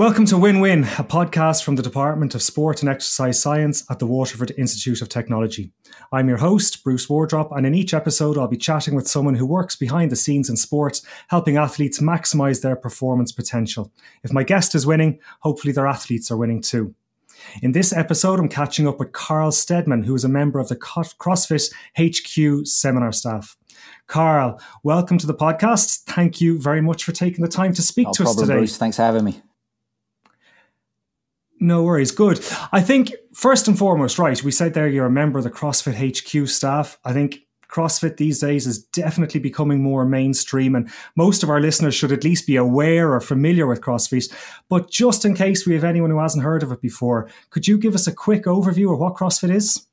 Welcome to Win Win, a podcast from the Department of Sport and Exercise Science at the Waterford Institute of Technology. I'm your host, Bruce Wardrop, and in each episode, I'll be chatting with someone who works behind the scenes in sport, helping athletes maximize their performance potential. If my guest is winning, hopefully their athletes are winning too. In this episode, I'm catching up with Karl Steadman, who is a member of the CrossFit HQ seminar staff. Karl, welcome to the podcast. Thank you very much for taking the time to speak no to problem, us today. Bruce. Thanks for having me. No worries. Good. I think first and foremost, right, we said there you're a member of the CrossFit HQ staff. I think CrossFit these days is definitely becoming more mainstream, and most of our listeners should at least be aware or familiar with CrossFit. But just in case we have anyone who hasn't heard of it before, could you give us a quick overview of what CrossFit is?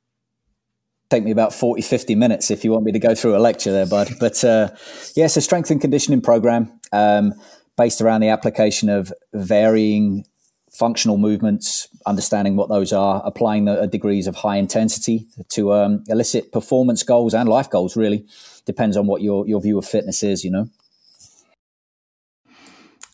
Take me about 40, 50 minutes if you want me to go through a lecture there, bud. But uh, yeah, it's a strength and conditioning program um, based around the application of varying functional movements, understanding what those are, applying the uh, degrees of high intensity to um, elicit performance goals and life goals. Really depends on what your your view of fitness is. You know.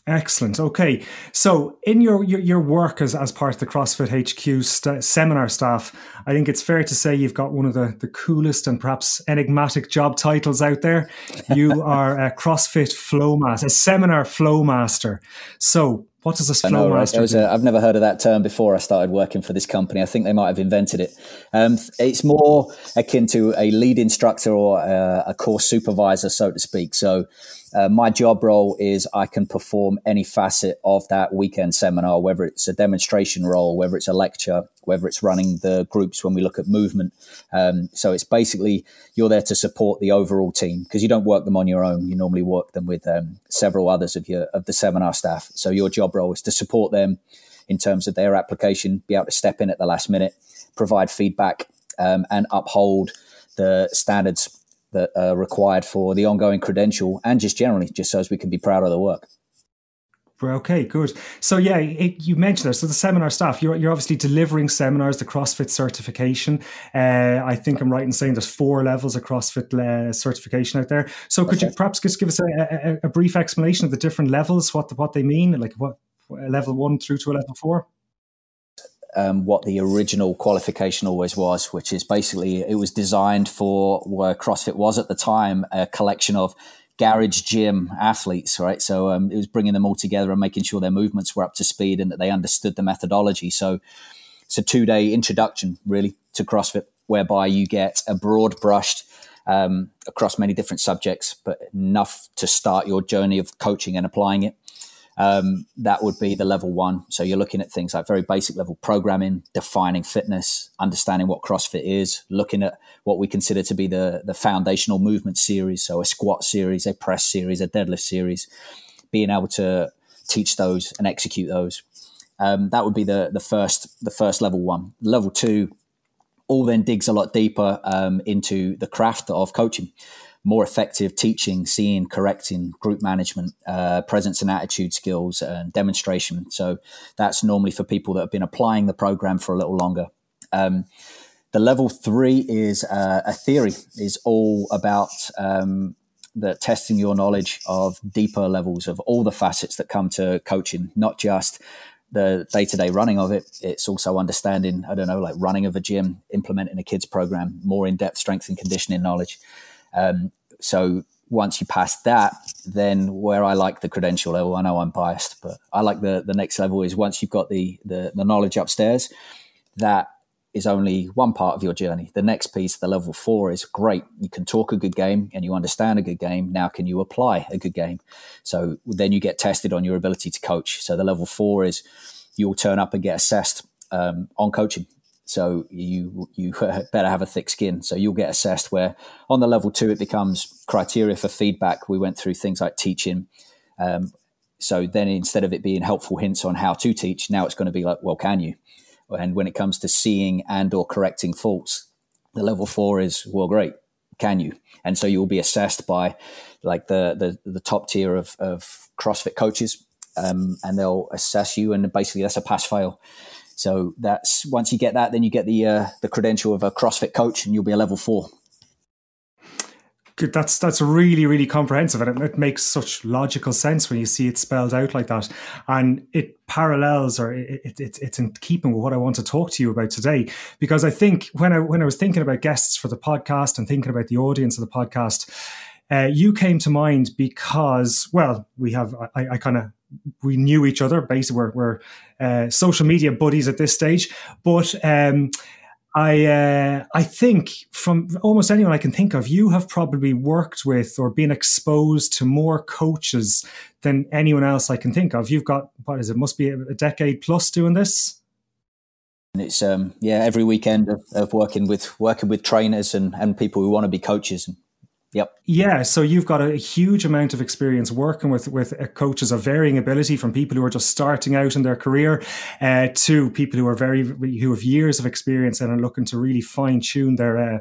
Excellent. Okay, so in your your, your work as, as part of the CrossFit HQ st- seminar staff, I think it's fair to say you've got one of the, the coolest and perhaps enigmatic job titles out there. You are a CrossFit Flow Master, a seminar Flow Master. So, what does a flow know, master right? i I've never heard of that term before I started working for this company. I think they might have invented it. Um, it's more akin to a lead instructor or a, a course supervisor, so to speak. So uh, my job role is I can perform any facet of that weekend seminar, whether it's a demonstration role, whether it's a lecture, whether it's running the groups when we look at movement. Um, so it's basically you're there to support the overall team because you don't work them on your own. You normally work them with um, several others of your of the seminar staff. So your job role is to support them in terms of their application, be able to step in at the last minute, provide feedback, um, and uphold the standards that are required for the ongoing credential and just generally, just so as we can be proud of the work. Okay, good. So yeah, it, you mentioned that. So the seminar staff, you're, you're obviously delivering seminars, the CrossFit certification. Uh, I think I'm right in saying there's four levels of CrossFit uh, certification out there. So could okay. you perhaps just give us a, a, a, brief explanation of the different levels, what the, what they mean, like what level one through to a level four? Um, what the original qualification always was, which is basically it was designed for where CrossFit was at the time, a collection of garage gym athletes, right? So um, it was bringing them all together and making sure their movements were up to speed and that they understood the methodology. So it's a two day introduction, really, to CrossFit, whereby you get a broad brushed um, across many different subjects, but enough to start your journey of coaching and applying it um, that would be the level one. So you're looking at things like very basic level programming, defining fitness, understanding what CrossFit is, looking at what we consider to be the, the foundational movement series. So a squat series, a press series, a deadlift series, being able to teach those and execute those. Um, that would be the, the first the first level one. Level two all then digs a lot deeper um, into the craft of coaching more effective teaching, seeing, correcting, group management, uh, presence and attitude skills, and demonstration. So that's normally for people that have been applying the program for a little longer. Um, the level three is uh, a theory, is all about um, the testing your knowledge of deeper levels of all the facets that come to coaching, not just the day to day running of it. It's also understanding, I don't know, like running of a gym, implementing a kids program, more in depth strength and conditioning knowledge. Um, so once you pass that, then where I like the credential level, I know I'm biased, but I like the the next level is once you've got the the, the knowledge upstairs, that is only one part of your journey. The next piece, the level four, is great. You can talk a good game and you understand a good game. Now, can you apply a good game? So then you get tested on your ability to coach. So the level four is you'll turn up and get assessed um, on coaching. So you you better have a thick skin. So you'll get assessed. Where on the level two, it becomes criteria for feedback. We went through things like teaching. Um, so then instead of it being helpful hints on how to teach, now it's going to be like, well, can you? And when it comes to seeing and or correcting faults, the level four is well, great, can you? And so you'll be assessed by like the the, the top tier of, of CrossFit coaches, um, and they'll assess you, and basically that's a pass fail. So that's once you get that, then you get the uh, the credential of a CrossFit coach, and you'll be a level four. Good. That's that's really really comprehensive, and it, it, makes such logical sense when you see it spelled out like that. And it parallels or it, it, it's in keeping with what I want to talk to you about today. Because I think when I when I was thinking about guests for the podcast and thinking about the audience of the podcast, uh, you came to mind because well, we have I, I kind of we knew each other. Basically, we're, we're uh, social media buddies at this stage, but. Um, I uh, I think from almost anyone I can think of, you have probably worked with or been exposed to more coaches than anyone else I can think of. You've got what is it? Must be a decade plus doing this. And it's um, yeah, every weekend of, of working with working with trainers and, and people who want to be coaches and Yep. Yeah. So you've got a huge amount of experience working with with uh, coaches of varying ability, from people who are just starting out in their career uh, to people who are very who have years of experience and are looking to really fine tune their uh,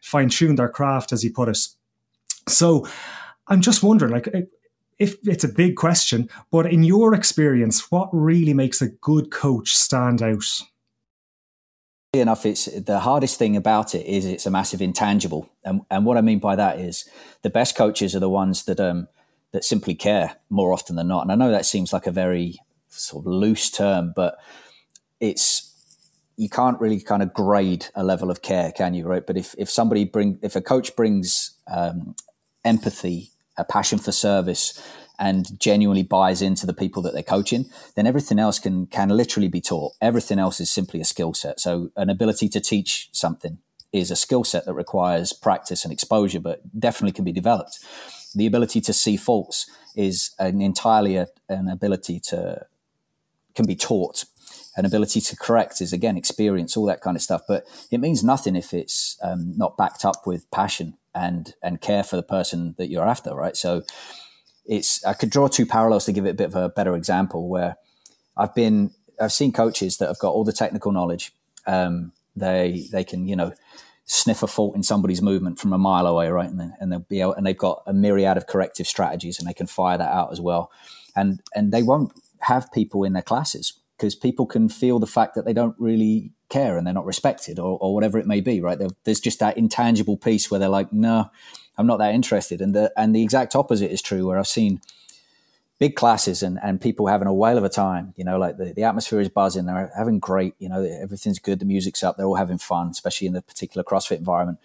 fine tune their craft, as you put it. So I'm just wondering, like. If it's a big question, but in your experience, what really makes a good coach stand out? Enough it's the hardest thing about it is it's a massive intangible. And, and what i mean by that is the best coaches are the ones that um that simply care more often than not. And i know that seems like a very sort of loose term but it's you can't really kind of grade a level of care can you right? But if if somebody bring if a coach brings um, empathy a passion for service and genuinely buys into the people that they're coaching, then everything else can can literally be taught. Everything else is simply a skill set. So an ability to teach something is a skill set that requires practice and exposure, but definitely can be developed. The ability to see faults is an entirely a, an ability to can be taught. An ability to correct is again experience, all that kind of stuff. But it means nothing if it's um, not backed up with passion and and care for the person that you're after, right? So it's I could draw two parallels to give it a bit of a better example where I've been I've seen coaches that have got all the technical knowledge. Um, they they can you know sniff a fault in somebody's movement from a mile away, right? And, then, and they'll be able, and they've got a myriad of corrective strategies, and they can fire that out as well. And and they won't have people in their classes because people can feel the fact that they don't really care and they're not respected or, or whatever it may be, right? There's just that intangible piece where they're like, no, I'm not that interested. And the and the exact opposite is true, where I've seen big classes and, and people having a whale of a time. You know, like the, the atmosphere is buzzing. They're having great. You know, everything's good. The music's up. They're all having fun, especially in the particular CrossFit environment.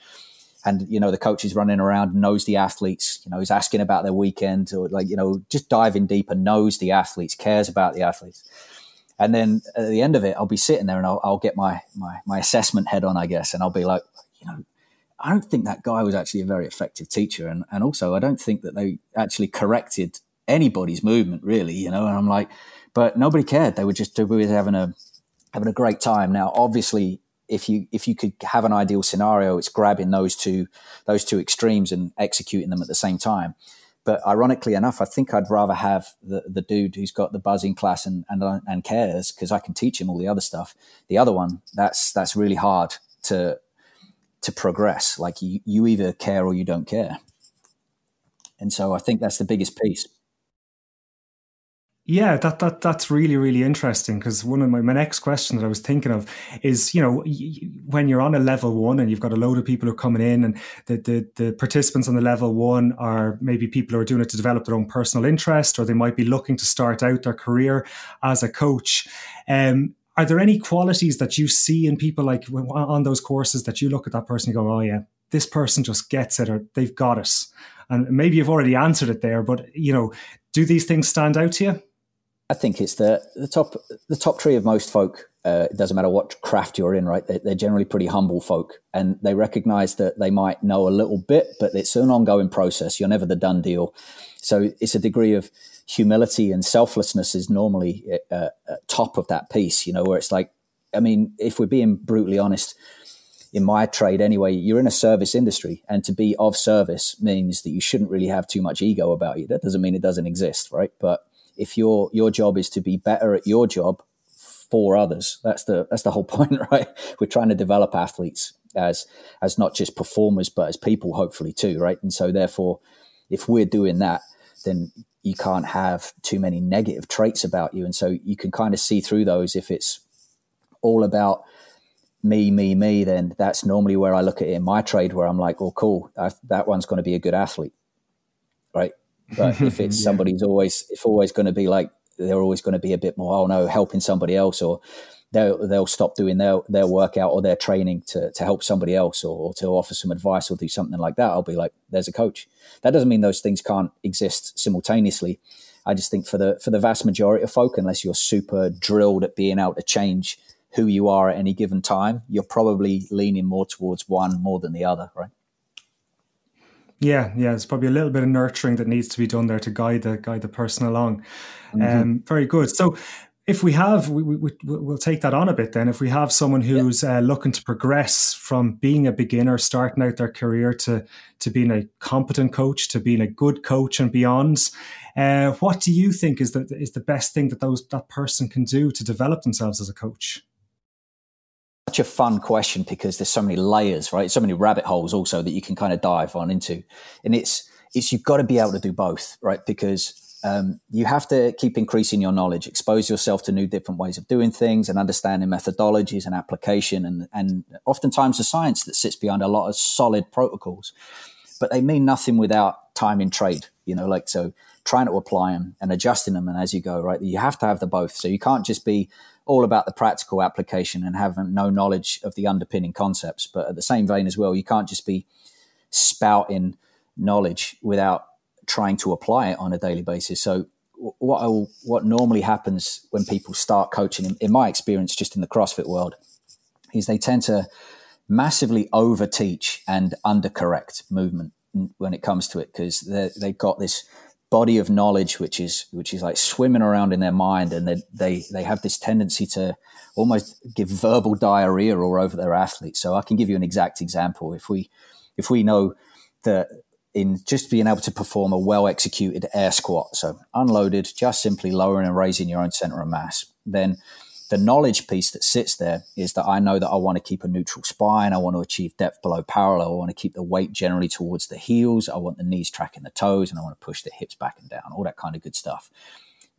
And you know, the coach is running around, knows the athletes. You know, he's asking about their weekend, or like you know, just diving deeper, knows the athletes, cares about the athletes. And then at the end of it, I'll be sitting there and I'll, I'll get my, my my assessment head on, I guess, and I'll be like, you know, I don't think that guy was actually a very effective teacher. And, and also, I don't think that they actually corrected anybody's movement, really, you know. And I'm like, but nobody cared. They were just were having a having a great time. Now, obviously, if you if you could have an ideal scenario, it's grabbing those two those two extremes and executing them at the same time. But ironically enough, I think I'd rather have the, the dude who's got the buzzing class and and, and cares because I can teach him all the other stuff. The other one, that's that's really hard to to progress. Like you, you either care or you don't care. And so I think that's the biggest piece. Yeah, that that that's really really interesting because one of my, my next question that I was thinking of is you know when you're on a level one and you've got a load of people who are coming in and the, the the participants on the level one are maybe people who are doing it to develop their own personal interest or they might be looking to start out their career as a coach. Um, are there any qualities that you see in people like on those courses that you look at that person and go, oh yeah, this person just gets it or they've got it? And maybe you've already answered it there, but you know, do these things stand out to you? I think it's the the top the top tree of most folk. Uh, it doesn't matter what craft you're in, right? They're, they're generally pretty humble folk, and they recognise that they might know a little bit, but it's an ongoing process. You're never the done deal, so it's a degree of humility and selflessness is normally uh, uh, top of that piece, you know, where it's like, I mean, if we're being brutally honest, in my trade anyway, you're in a service industry, and to be of service means that you shouldn't really have too much ego about you. That doesn't mean it doesn't exist, right? But if your your job is to be better at your job for others, that's the that's the whole point, right? We're trying to develop athletes as as not just performers, but as people, hopefully too, right? And so therefore, if we're doing that, then you can't have too many negative traits about you. And so you can kind of see through those. If it's all about me, me, me, then that's normally where I look at it in my trade, where I'm like, well, cool, I, that one's going to be a good athlete, right? But if it's yeah. somebody's always, if always going to be like they're always going to be a bit more, oh no, helping somebody else, or they'll they'll stop doing their their workout or their training to to help somebody else or, or, to offer some advice or do something like that. I'll be like, there's a coach. That doesn't mean those things can't exist simultaneously. I just think for the for the vast majority of folk, unless you're super drilled at being able to change who you are at any given time, you're probably leaning more towards one more than the other, right? Yeah, yeah, there's probably a little bit of nurturing that needs to be done there to guide the guide the person along. Mm-hmm. Um, very good. So, if we have, we, we, will take that on a bit then. If we have someone who's yeah. uh, looking to progress from being a beginner, starting out their career to to being a competent coach, to being a good coach and beyond, uh, what do you think is the is the best thing that those that person can do to develop themselves as a coach? such a fun question because there's so many layers, right? So many rabbit holes also that you can kind of dive on into, and it's it's you've got to be able to do both, right? Because um, you have to keep increasing your knowledge, expose yourself to new different ways of doing things, and understanding methodologies and application, and and oftentimes the science that sits behind a lot of solid protocols, but they mean nothing without time in trade. You know, like so trying to apply them and adjusting them and as you go, right? You have to have the both. So you can't just be all about the practical application and having no knowledge of the underpinning concepts. But at the same vein as well, you can't just be spouting knowledge without trying to apply it on a daily basis. So what I, what normally happens when people start coaching, in, in my experience, just in the CrossFit world, is they tend to massively over teach and undercorrect movement when it comes to it because they've got this body of knowledge which is which is like swimming around in their mind and they they, they have this tendency to almost give verbal diarrhea all over their athletes so i can give you an exact example if we if we know that in just being able to perform a well executed air squat so unloaded just simply lowering and raising your own center of mass then the knowledge piece that sits there is that I know that I want to keep a neutral spine. I want to achieve depth below parallel. I want to keep the weight generally towards the heels. I want the knees tracking the toes and I want to push the hips back and down, all that kind of good stuff.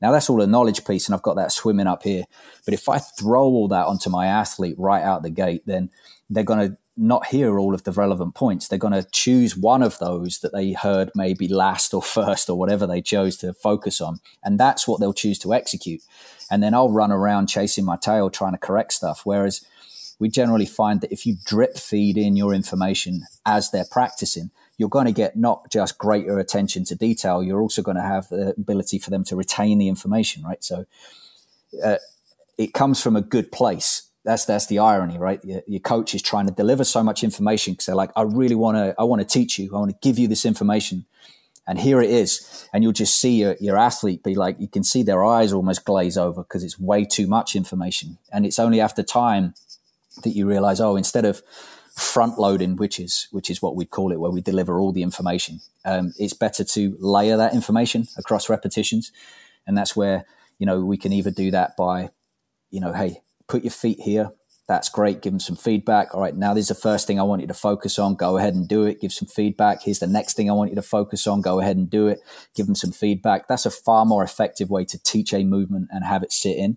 Now, that's all a knowledge piece, and I've got that swimming up here. But if I throw all that onto my athlete right out the gate, then they're going to not hear all of the relevant points. They're going to choose one of those that they heard maybe last or first or whatever they chose to focus on. And that's what they'll choose to execute and then I'll run around chasing my tail trying to correct stuff. Whereas we generally find that if you drip feed in your information as they're practicing, you're going to get not just greater attention to detail, you're also going to have the ability for them to retain the information, right? So uh, it comes from a good place. That's that's the irony, right? Your, your coach is trying to deliver so much information because they're like, I really want to, I want to teach you, I want to give you this information, and here it is. And you'll just see your, your athlete be like, you can see their eyes almost glaze over because it's way too much information. And it's only after time that you realize, oh, instead of front loading, which is which is what we call it, where we deliver all the information, um, it's better to layer that information across repetitions. And that's where, you know, we can either do that by, you know, hey, put your feet here, that's great. Give them some feedback. All right, now this is the first thing I want you to focus on. Go ahead and do it. Give some feedback. Here's the next thing I want you to focus on. Go ahead and do it. Give them some feedback. That's a far more effective way to teach a movement and have it sit in.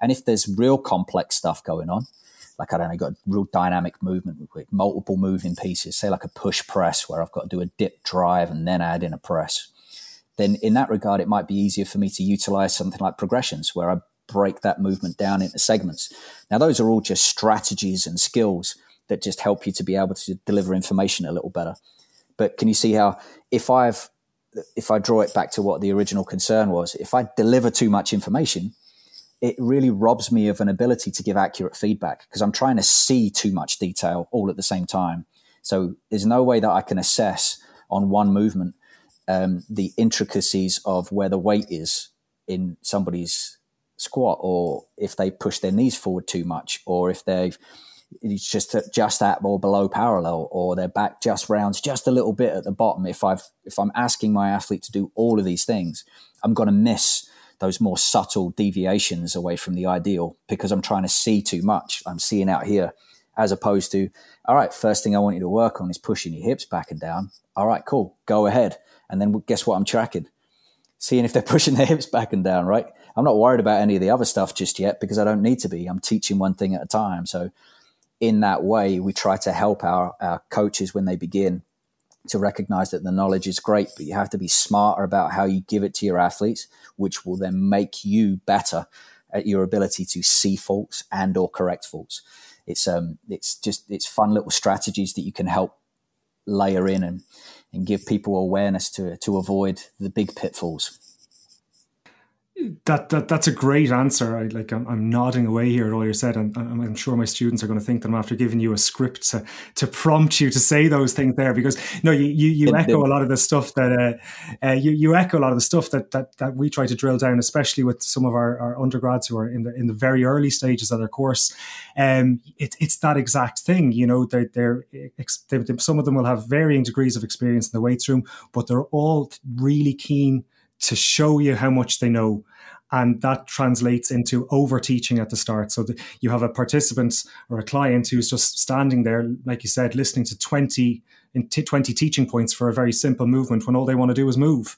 And if there's real complex stuff going on, like I don't know, got real dynamic movement with multiple moving pieces, say like a push press where I've got to do a dip drive and then add in a press, then in that regard, it might be easier for me to utilize something like progressions where I break that movement down into segments. Now, those are all just strategies and skills that just help you to be able to deliver information a little better. But can you see how if I've if I draw it back to what the original concern was, if I deliver too much information, it really robs me of an ability to give accurate feedback because I'm trying to see too much detail all at the same time. So there's no way that I can assess on one movement um, the intricacies of where the weight is in somebody's squat or if they push their knees forward too much or if they've it's just just at or below parallel or their back just rounds just a little bit at the bottom. If i've if i'm asking my athlete to do all of these things i'm going to miss those more subtle deviations away from the ideal because i'm trying to see too much. I'm seeing out here as opposed to all right first thing i want you to work on is pushing your hips back and down. All right cool go ahead. And then guess what i'm tracking? Seeing if they're pushing their hips back and down right I'm not worried about any of the other stuff just yet because I don't need to be. I'm teaching one thing at a time. So in that way, we try to help our, our coaches when they begin to recognize that the knowledge is great, but you have to be smarter about how you give it to your athletes, which will then make you better at your ability to see faults and or correct faults. It's um it's just it's fun little strategies that you can help layer in and and give people awareness to to avoid the big pitfalls that, that that's a great answer. I like I'm, I'm nodding away here at all you said, and I'm, I'm, sure my students are going to think that I'm after giving you a script to to prompt you to say those things there because no, you you, you echo a lot of the stuff that uh, uh, you you echo a lot of the stuff that that that we try to drill down, especially with some of our, our undergrads who are in the in the very early stages of their course. Um, it, it's that exact thing, you know. They're, they're, they're some of them will have varying degrees of experience in the weights room, but they're all really keen to show you how much they know and that translates into over teaching at the start. So you have a participant or a client who's just standing there like you said listening to 20 20 teaching points for a very simple movement when all they want to do is move.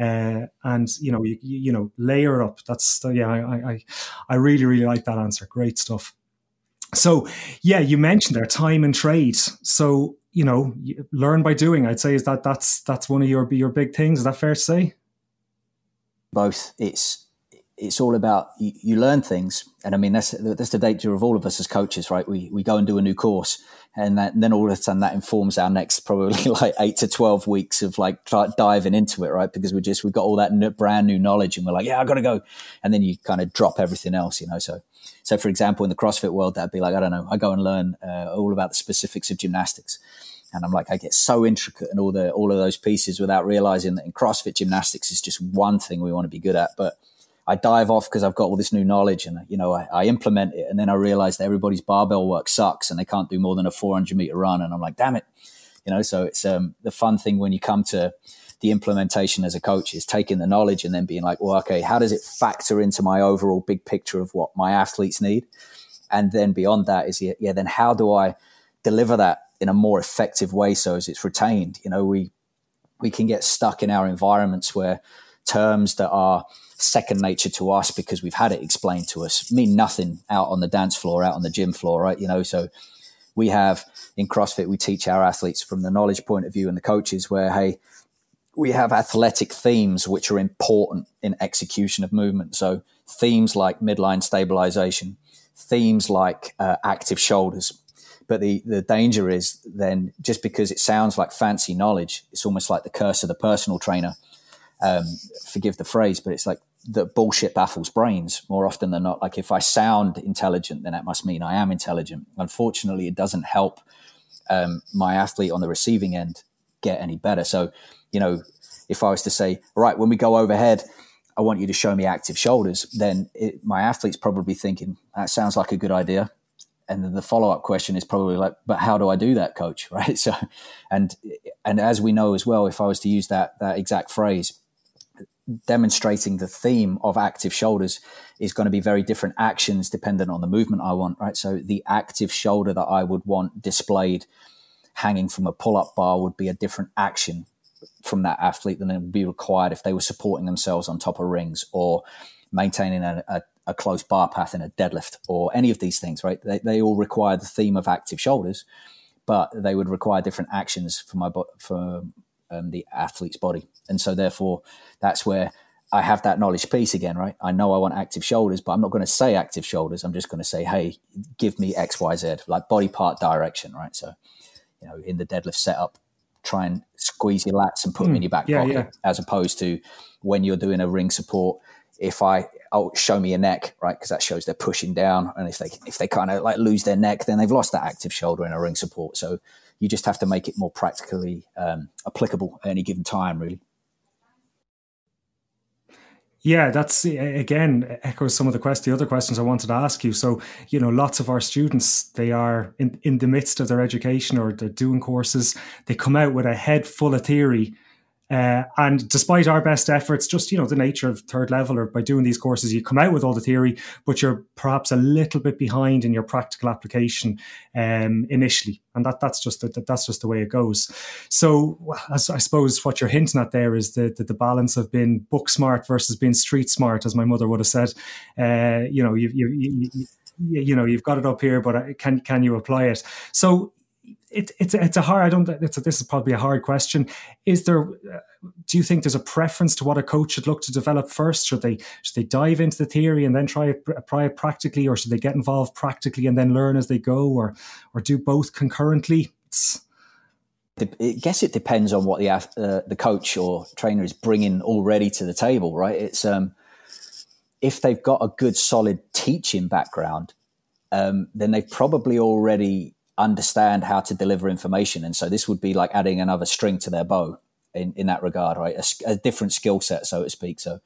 Uh, and you know you, you know layer up. That's yeah I, I i really really like that answer. Great stuff. So yeah you mentioned there time and trade. So you know learn by doing i'd say is that that's that's one of your your big things. Is that fair to say? Both. It's it's all about you, you, learn things, and I mean that's that's the danger of all of us as coaches, right? We we go and do a new course, and, that, and then all of a sudden that informs our next probably like eight to twelve weeks of like diving into it, right? Because we just we've got all that brand new knowledge, and we're like, yeah, I got to go, and then you kind of drop everything else, you know. So, so for example, in the CrossFit world, that'd be like I don't know, I go and learn uh, all about the specifics of gymnastics and I'm like, I get so intricate in all the all of those pieces without realizing that in CrossFit gymnastics is just one thing we want to be good at. But I dive off because I've got all this new knowledge and you know I, I, implement it, and then I realize that everybody's barbell work sucks and they can't do more than a 400 meter run, and I'm like, damn it, you know. So it's um, the fun thing when you come to the implementation as a coach is taking the knowledge and then being like, well, okay, how does it factor into my overall big picture of what my athletes need? And then beyond that is yeah, yeah then how do I deliver that in a more effective way so as it's retained? You know, we we can get stuck in our environments where terms that are second nature to us because we've had it explained to us mean nothing out on the dance floor, out on the gym floor, right? You know, so we have in CrossFit, we teach our athletes from the knowledge point of view and the coaches where, hey, we have athletic themes which are important in execution of movement. So themes like midline stabilization, themes like uh, active shoulders. But the, the danger is then just because it sounds like fancy knowledge, it's almost like the curse of the personal trainer. Um, forgive the phrase, but it's like that bullshit baffles brains more often than not. Like if I sound intelligent, then that must mean I am intelligent. Unfortunately, it doesn't help um, my athlete on the receiving end get any better. So, you know, if I was to say, right, when we go overhead, I want you to show me active shoulders, then it, my athlete's probably thinking that sounds like a good idea. And then the follow up question is probably like, but how do I do that, coach? Right. So, and and as we know as well, if I was to use that that exact phrase, demonstrating the theme of active shoulders is going to be very different actions dependent on the movement I want, right? So the active shoulder that I would want displayed hanging from a pull up bar would be a different action from that athlete than it would be required if they were supporting themselves on top of rings or maintaining a, a, a close bar path in a deadlift or any of these things, right? They, they all require the theme of active shoulders, but they would require different actions for my for um, the athlete's body. And so, therefore, that's where I have that knowledge piece again, right? I know I want active shoulders, but I'm not going to say active shoulders. I'm just going to say, hey, give me X, Y, Z, like body part direction, right? So, you know, in the deadlift setup, try and squeeze your lats and put mm, them in hmm. your back yeah, pocket, yeah. as opposed to when you're doing a ring support. If I oh show me a neck, right? Because that shows they're pushing down, and if they if they kind of like lose their neck, then they've lost that active shoulder in a ring support. So you just have to make it more practically um, applicable at any given time, really. Yeah, that's again echoes some of the quest, the other questions I wanted to ask you. So, you know, lots of our students, they are in, in the midst of their education or they're doing courses, they come out with a head full of theory uh, and despite our best efforts, just you know the nature of third level or by doing these courses, you come out with all the theory, but you're perhaps a little bit behind in your practical application um, initially, and that that's just the, that's just the way it goes. So I suppose what you're hinting at there is the, the, the balance of being book smart versus being street smart, as my mother would have said. Uh, you know, you, you, you, you know you've got it up here, but uh, can can you apply it? So it, it's it's a hard. I don't. It's a, this is probably a hard question. Is there? Uh, do you think there's a preference to what a coach should look to develop first? Should they should they dive into the theory and then try it, apply it practically, or should they get involved practically and then learn as they go, or or do both concurrently? It's, I guess it depends on what the uh, the coach or trainer is bringing already to the table, right? It's um, if they've got a good solid teaching background, um, then they've probably already understand how to deliver information. And so this would be like adding another string to their bow in, in that regard, right? A, a different skill set, so to speak. So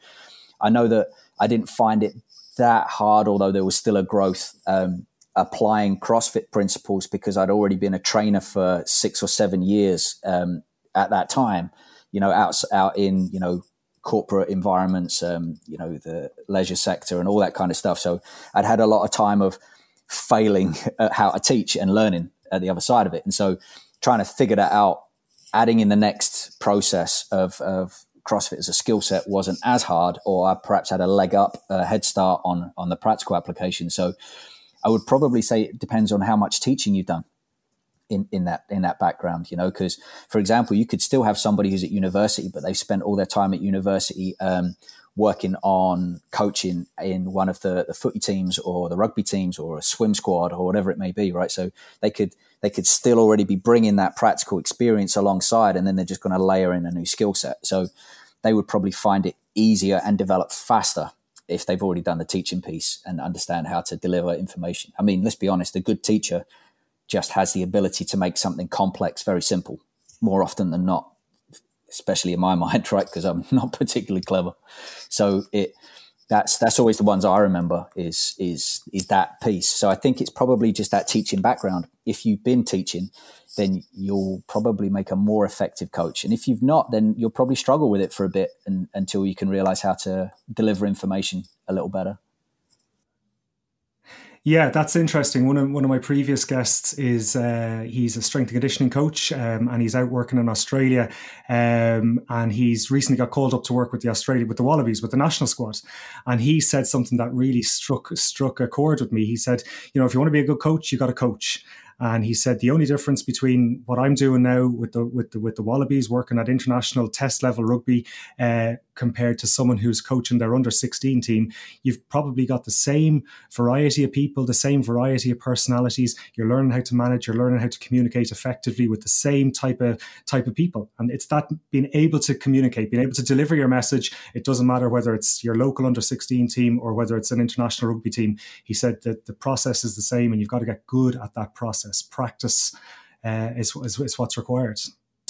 I know that I didn't find it that hard, although there was still a growth um, applying CrossFit principles because I'd already been a trainer for six or seven years um, at that time, you know, out, out in, you know, corporate environments, um, you know, the leisure sector and all that kind of stuff. So I'd had a lot of time of, failing at how I teach and learning at the other side of it. And so trying to figure that out, adding in the next process of, of CrossFit as a skill set wasn't as hard, or I perhaps had a leg up, a head start on, on the practical application. So I would probably say it depends on how much teaching you've done in, in that in that background, you know, because for example, you could still have somebody who's at university, but they've spent all their time at university um, working on coaching in one of the, the footy teams or the rugby teams or a swim squad or whatever it may be, right? So they could they could still already be bringing that practical experience alongside, and then they're just going to layer in a new skill set. So they would probably find it easier and develop faster if they've already done the teaching piece and understand how to deliver information. I mean, let's be honest, a good teacher just has the ability to make something complex very simple more often than not especially in my mind, right? Because I'm not particularly clever. So it that's that's always the ones I remember is is is that piece. So I think it's probably just that teaching background. If you've been teaching, then you'll probably make a more effective coach. And if you've not, then you'll probably struggle with it for a bit and, until you can realize how to deliver information a little better. Yeah, that's interesting. One of one of my previous guests is uh, he's a strength and conditioning coach, um, and he's out working in Australia, um, and he's recently got called up to work with the Australia with the Wallabies with the national squad, and he said something that really struck struck a chord with me. He said, you know, if you want to be a good coach, you got to coach. And he said the only difference between what I'm doing now with the with the with the Wallabies, working at international test level rugby, uh, compared to someone who's coaching their under 16 team, you've probably got the same variety of people, the same variety of personalities. You're learning how to manage, you're learning how to communicate effectively with the same type of type of people. And it's that being able to communicate, being able to deliver your message. It doesn't matter whether it's your local under 16 team or whether it's an international rugby team. He said that the process is the same and you've got to get good at that process. Practice uh, is, is, is what's required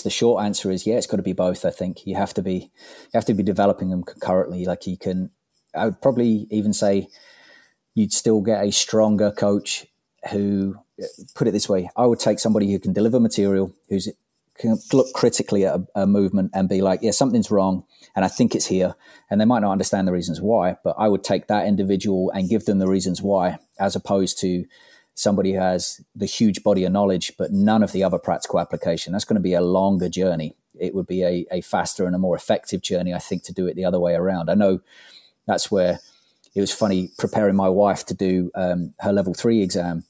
the short answer is yeah, it's got to be both. I think you have to be you have to be developing them concurrently. Like you can, I would probably even say you'd still get a stronger coach who put it this way. I would take somebody who can deliver material, who's can look critically at a, a, movement and be like, yeah, something's wrong, and I think it's here. And they might not understand the reasons why, but I would take that individual and give them the reasons why, as opposed to somebody who has the huge body of knowledge, but none of the other practical application. That's going to be a longer journey. It would be a, a faster and a more effective journey, I think, to do it the other way around. I know that's where it was funny preparing my wife to do um, her level three exam.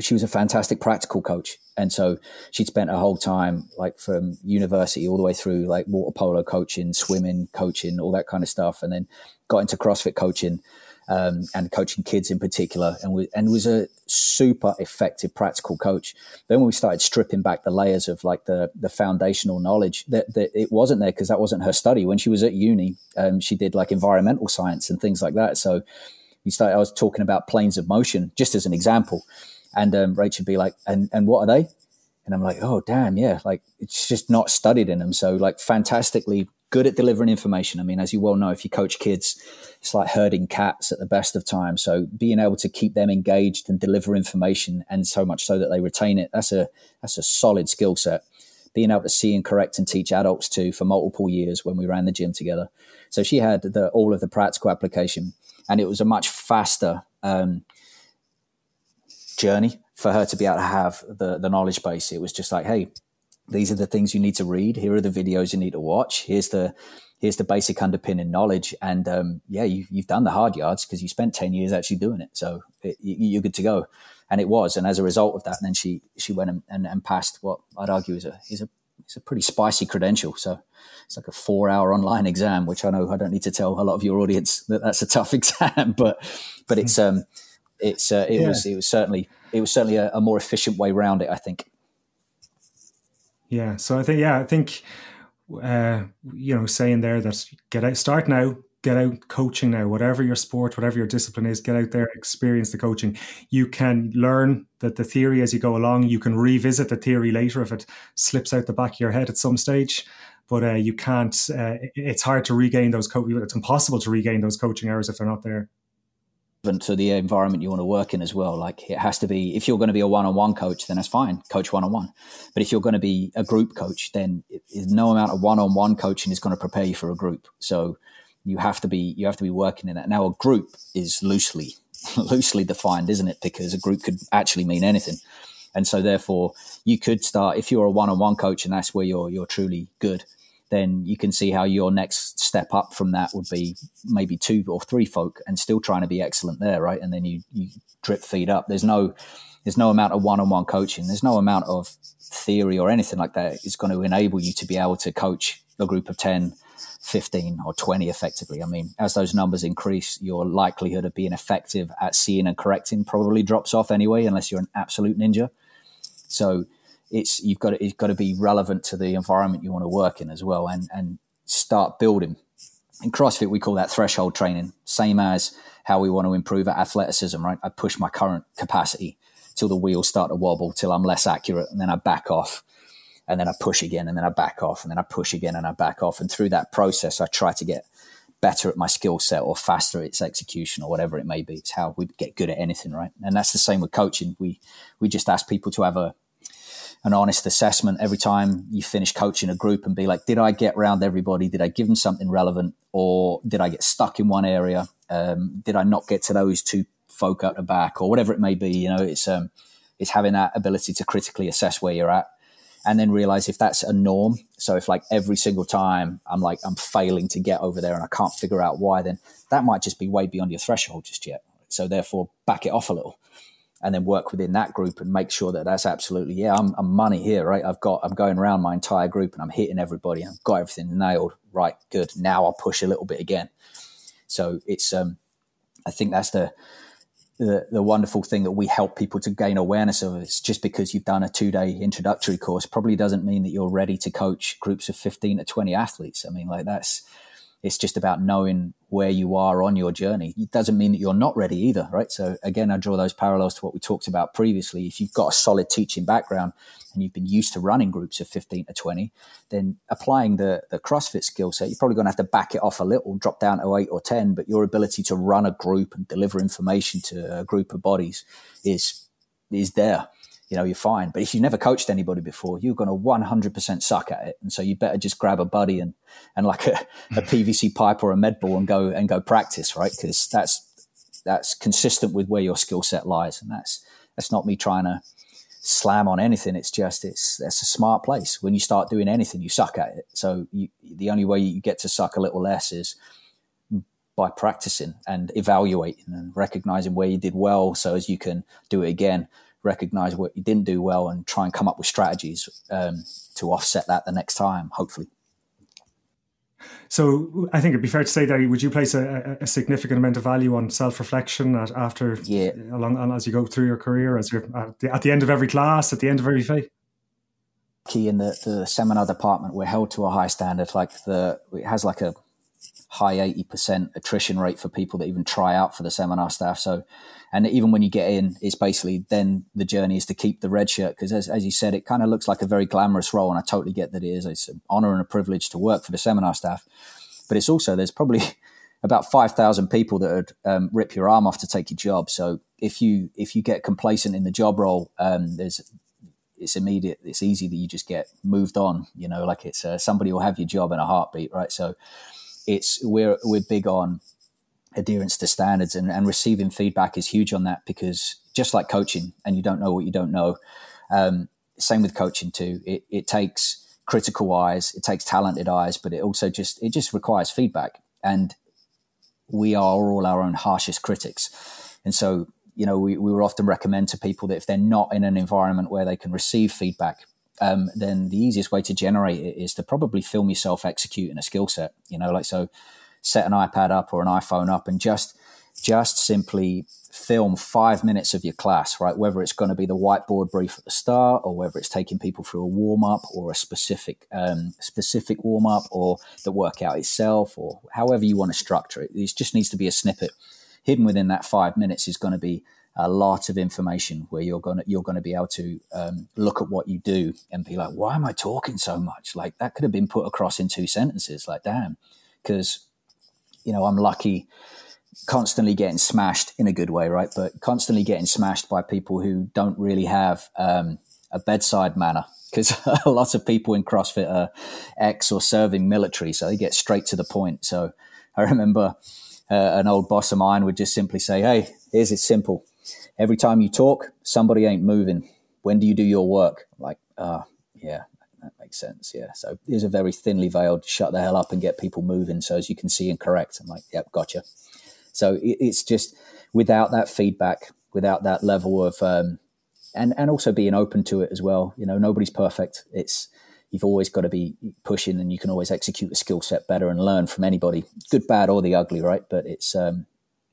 She was a fantastic practical coach. And so she'd spent her whole time, like from university all the way through, like water polo coaching, swimming, coaching, all that kind of stuff. And then got into CrossFit coaching um, and coaching kids in particular, and, we, and was a super effective practical coach. Then when we started stripping back the layers of like the the foundational knowledge, that, that it wasn't there because that wasn't her study. When she was at uni, um, she did like environmental science and things like that. So we started. I was talking about planes of motion just as an example, and um, Rachel would be like, "And and what are they?" And I'm like, "Oh damn, yeah!" Like it's just not studied in them. So like fantastically good at delivering information. I mean, as you well know, if you coach kids, it's like herding cats at the best of times. So being able to keep them engaged and deliver information, and so much so that they retain it, that's a that's a solid skill set. Being able to see and correct and teach adults too for multiple years when we ran the gym together. So she had the, all of the practical application, and it was a much faster um, journey for her to be able to have the the knowledge base. It was just like, hey, these are the things you need to read. Here are the videos you need to watch. Here's the here's the basic underpinning knowledge, and um, yeah, you, have done the hard yards because you spent ten years actually doing it, so it, you, are good to go. And it was, and as a result of that, then she she went and, and, and passed what I'd argue is a is a it's a pretty spicy credential. So it's like a four hour online exam, which I know I don't need to tell a lot of your audience that that's a tough exam, but but it's um it's uh, it yeah. was it was certainly it was certainly a, a more efficient way around it. I think. Yeah. So I think yeah I think uh, you know saying there that get out start now get out coaching now whatever your sport whatever your discipline is get out there experience the coaching you can learn that the theory as you go along you can revisit the theory later if it slips out the back of your head at some stage but uh, you can't uh, it's hard to regain those co- it's impossible to regain those coaching hours if they're not there to the environment you want to work in as well. Like it has to be, if you're going to be a one-on-one coach, then that's fine, coach one-on-one. But if you're going to be a group coach, then it, no amount of one-on-one coaching is going to prepare you for a group. So you have to be you have to be working in that. Now a group is loosely loosely defined, isn't it? Because a group could actually mean anything. And so therefore you could start if you're a one-on-one coach and that's where you're you're truly good, then you can see how your next step up from that would be maybe two or three folk and still trying to be excellent there, right? And then you you drip feed up. There's no there's no amount of one-on-one coaching. There's no amount of theory or anything like that is going to enable you to be able to coach a group of 10 15 or 20 effectively. I mean, as those numbers increase, your likelihood of being effective at seeing and correcting probably drops off anyway, unless you're an absolute ninja. So it's you've got to, it's got to be relevant to the environment you want to work in as well, and and start building. In CrossFit, we call that threshold training, same as how we want to improve at athleticism. Right, I push my current capacity till the wheels start to wobble, till I'm less accurate, and then I back off and then I push again, and then I back off, and then I push again, and I back off. And through that process, I try to get better at my skill set or faster at its execution or whatever it may be. It's how we get good at anything, right? And that's the same with coaching. We we just ask people to have a an honest assessment every time you finish coaching a group and be like, did I get around everybody? Did I give them something relevant, or did I get stuck in one area? Um, did I not get to those two folk at the back, or whatever it may be? You know, it's um, it's having that ability to critically assess where you're at and then realize if that's a norm. So if like every single time I'm like I'm failing to get over there and I can't figure out why, then that might just be way beyond your threshold just yet. So therefore, back it off a little, and then work within that group and make sure that that's absolutely yeah. I'm, I'm money here, right? I've got I'm going around my entire group and I'm hitting everybody. I've got everything nailed. Right, good. Now I'll push a little bit again. So it's um, I think that's the the, the wonderful thing that we help people to gain awareness of is just because you've done a two day introductory course probably doesn't mean that you're ready to coach groups of 15 to 20 athletes. I mean, like that's, it's just about knowing where you are on your journey. It doesn't mean that you're not ready either, right? So again, I draw those parallels to what we talked about previously. If you've got a solid teaching background and you've been used to running groups of 15 to 20, then applying the, the CrossFit skill set, you're probably going to have to back it off a little, drop down to eight or 10, but your ability to run a group and deliver information to a group of bodies is, is there you know, you're fine. But if you've never coached anybody before, you're going to 100% suck at it. And so you better just grab a buddy and, and like a, a PVC pipe or a med ball and go and go practice, right? Because that's, that's consistent with where your skill set lies. And that's, that's not me trying to slam on anything. It's just, it's, that's a smart place. When you start doing anything, you suck at it. So you, the only way you get to suck a little less is by practicing and evaluating and recognizing where you did well so as you can do it again recognize what you didn't do well and try and come up with strategies um, to offset that the next time, hopefully. So I think it'd be fair to say that would you place a, a significant amount of value on self-reflection after yeah. along as you go through your career, as you're at the, at the end of every class, at the end of every phase? Key in the, the seminar department, we're held to a high standard. Like the it has like a high eighty percent attrition rate for people that even try out for the seminar staff. So and even when you get in, it's basically then the journey is to keep the red shirt because, as, as you said, it kind of looks like a very glamorous role, and I totally get that it is. It's an honor and a privilege to work for the seminar staff, but it's also there's probably about five thousand people that would um, rip your arm off to take your job. So if you if you get complacent in the job role, um, there's it's immediate. It's easy that you just get moved on. You know, like it's uh, somebody will have your job in a heartbeat, right? So it's we're we're big on adherence to standards and, and receiving feedback is huge on that because just like coaching and you don't know what you don't know um, same with coaching too it, it takes critical eyes, it takes talented eyes, but it also just it just requires feedback. And we are all our own harshest critics. And so, you know, we, we will often recommend to people that if they're not in an environment where they can receive feedback, um, then the easiest way to generate it is to probably film yourself executing a skill set. You know, like so, set an iPad up or an iPhone up and just just simply film five minutes of your class, right? Whether it's going to be the whiteboard brief at the start, or whether it's taking people through a warm up or a specific um, specific warm up, or the workout itself, or however you want to structure it. It just needs to be a snippet. Hidden within that five minutes is going to be a lot of information where you're going to you're to be able to um, look at what you do and be like, why am I talking so much? Like that could have been put across in two sentences. Like damn, because you know I'm lucky constantly getting smashed in a good way, right? But constantly getting smashed by people who don't really have um, a bedside manner. Because a lot of people in CrossFit are ex or serving military, so they get straight to the point. So I remember uh, an old boss of mine would just simply say, "Hey, here's it simple. Every time you talk, somebody ain't moving. When do you do your work?" Like, ah, uh, yeah, that makes sense. Yeah. So here's a very thinly veiled, shut the hell up and get people moving so as you can see and correct. I'm like, yep, gotcha. So it, it's just without that feedback, without that level of, um, and and also being open to it as well. You know, nobody's perfect. It's you've always got to be pushing, and you can always execute a skill set better and learn from anybody, good, bad, or the ugly, right? But it's um,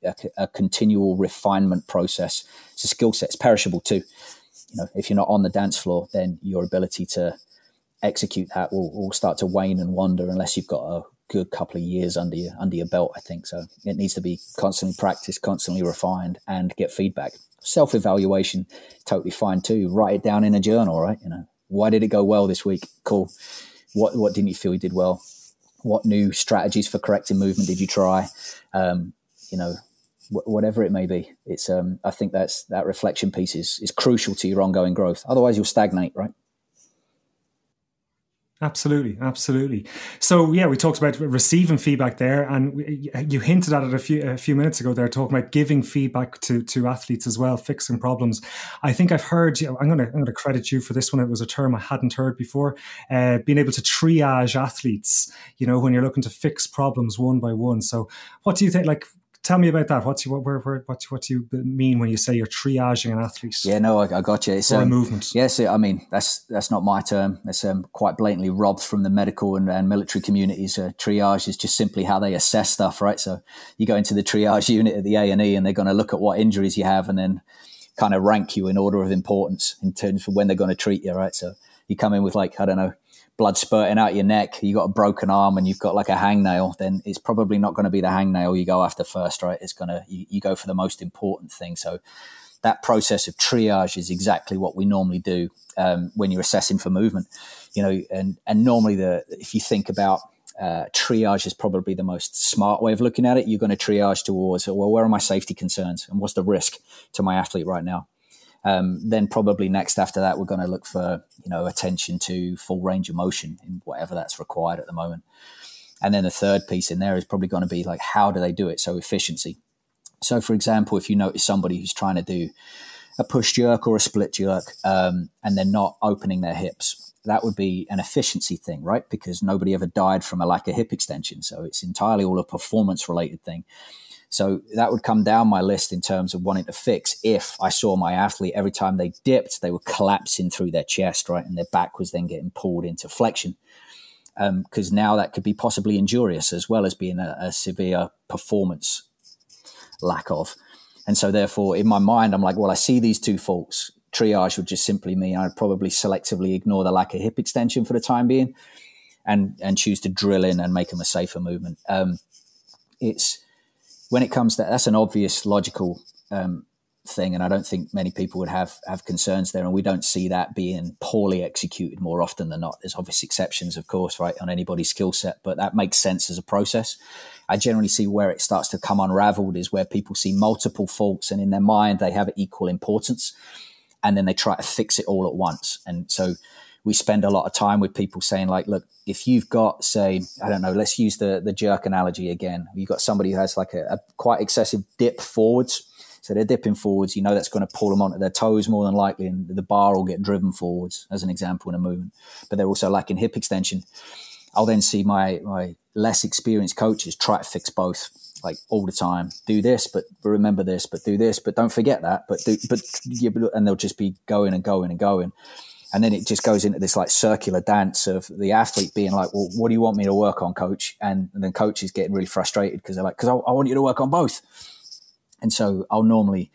a, a continual refinement process. It's a skill set. It's perishable too. You know, if you're not on the dance floor, then your ability to execute that will, will start to wane and wander unless you've got a good couple of years under your under your belt. I think so. It needs to be constantly practiced, constantly refined, and get feedback. Self evaluation, totally fine too. Write it down in a journal, right? You know, why did it go well this week? Cool. What what didn't you feel you did well? What new strategies for correcting movement did you try? Um, you know, wh- whatever it may be. It's um, I think that's that reflection piece is is crucial to your ongoing growth. Otherwise, you'll stagnate, right? Absolutely, absolutely. So yeah, we talked about receiving feedback there, and you hinted at it a few a few minutes ago. There, talking about giving feedback to to athletes as well, fixing problems. I think I've heard. you I'm going to I'm going to credit you for this one. It was a term I hadn't heard before. Uh, being able to triage athletes. You know, when you're looking to fix problems one by one. So, what do you think? Like, tell me about that. What's what where, where what what do you mean when you say you're triaging an athlete? Yeah, no, I, I got you. It's um, a movement. Yes, I mean that's that's not my term. It's um, quite blatantly robbed from the medical and, and military communities. Uh, triage is just simply how they assess stuff, right? So you go into the triage unit at the A and E, and they're going to look at what injuries you have, and then kind of rank you in order of importance in terms of when they're going to treat you, right? So you come in with like I don't know blood spurting out your neck, you got a broken arm and you've got like a hangnail, then it's probably not going to be the hangnail you go after first, right? It's going to, you, you go for the most important thing. So that process of triage is exactly what we normally do um, when you're assessing for movement, you know, and, and normally the, if you think about uh, triage is probably the most smart way of looking at it. You're going to triage towards, well, where are my safety concerns and what's the risk to my athlete right now? Um, then probably next after that, we're going to look for you know attention to full range of motion in whatever that's required at the moment. And then the third piece in there is probably going to be like how do they do it? So efficiency. So for example, if you notice somebody who's trying to do a push jerk or a split jerk, um, and they're not opening their hips, that would be an efficiency thing, right? Because nobody ever died from a lack of hip extension, so it's entirely all a performance related thing. So that would come down my list in terms of wanting to fix if I saw my athlete every time they dipped, they were collapsing through their chest, right? And their back was then getting pulled into flexion. Because um, now that could be possibly injurious as well as being a, a severe performance lack of. And so, therefore, in my mind, I'm like, well, I see these two faults. Triage would just simply mean I'd probably selectively ignore the lack of hip extension for the time being and, and choose to drill in and make them a safer movement. Um, it's when it comes to that, that's an obvious logical um, thing, and I don't think many people would have have concerns there, and we don't see that being poorly executed more often than not. There's obvious exceptions, of course, right, on anybody's skill set, but that makes sense as a process. I generally see where it starts to come unraveled is where people see multiple faults, and in their mind they have equal importance, and then they try to fix it all at once, and so we spend a lot of time with people saying like, look, if you've got, say, I don't know, let's use the the jerk analogy again. You've got somebody who has like a, a quite excessive dip forwards. So they're dipping forwards. You know that's going to pull them onto their toes more than likely, and the bar will get driven forwards, as an example, in a movement. But they're also lacking hip extension. I'll then see my my less experienced coaches try to fix both like all the time. Do this, but remember this, but do this, but don't forget that, but do, but and they'll just be going and going and going. And then it just goes into this like circular dance of the athlete being like, well, what do you want me to work on, coach? And, and then coach is getting really frustrated because they're like, because I, I want you to work on both. And so I'll normally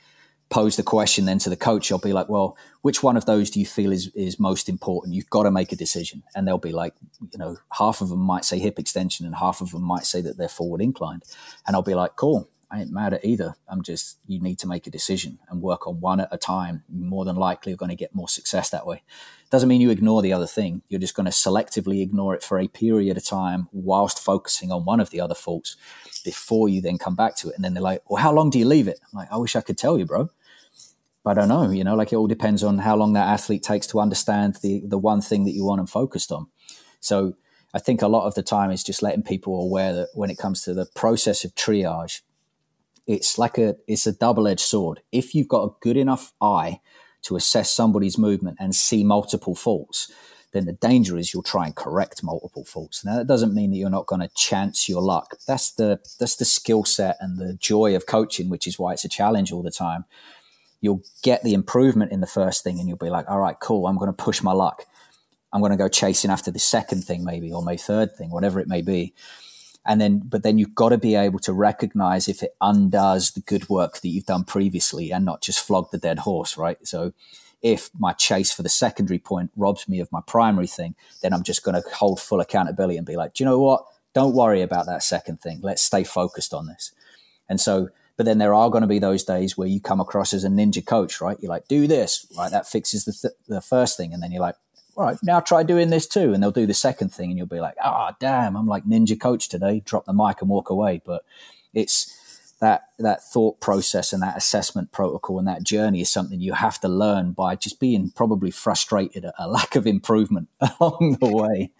pose the question then to the coach. I'll be like, well, which one of those do you feel is, is most important? You've got to make a decision. And they'll be like, you know, half of them might say hip extension and half of them might say that they're forward inclined. And I'll be like, cool, I ain't mad at either. I'm just, you need to make a decision and work on one at a time. more than likely, you're going to get more success that way. Doesn't mean you ignore the other thing. You're just going to selectively ignore it for a period of time whilst focusing on one of the other faults before you then come back to it. And then they're like, well, how long do you leave it? I'm like, I wish I could tell you, bro. But I don't know, you know, like it all depends on how long that athlete takes to understand the, the one thing that you want and focused on. So I think a lot of the time is just letting people aware that when it comes to the process of triage, it's like a it's a double-edged sword. If you've got a good enough eye to assess somebody's movement and see multiple faults, then the danger is you'll try and correct multiple faults. Now that doesn't mean that you're not going to chance your luck. That's the that's the skill set and the joy of coaching, which is why it's a challenge all the time. You'll get the improvement in the first thing, and you'll be like, "All right, cool. I'm going to push my luck. I'm going to go chasing after the second thing, maybe, or my third thing, whatever it may be." And then but then you've got to be able to recognize if it undoes the good work that you've done previously and not just flog the dead horse right? So if my chase for the secondary point robs me of my primary thing then i'm just going to hold full accountability and be like do you know what? Don't worry about that second thing. Let's stay focused on this. And so but then there are going to be those days where you come across as a ninja coach right? You're like do this right? That fixes the, th- the first thing. And then you're like right, now try doing this too. And they'll do the second thing, and you'll be like, ah, oh, damn, I'm like ninja coach today. Drop the mic and walk away. But it's that that thought process and that assessment protocol and that journey is something you have to learn by just being probably frustrated at a lack of improvement along the way.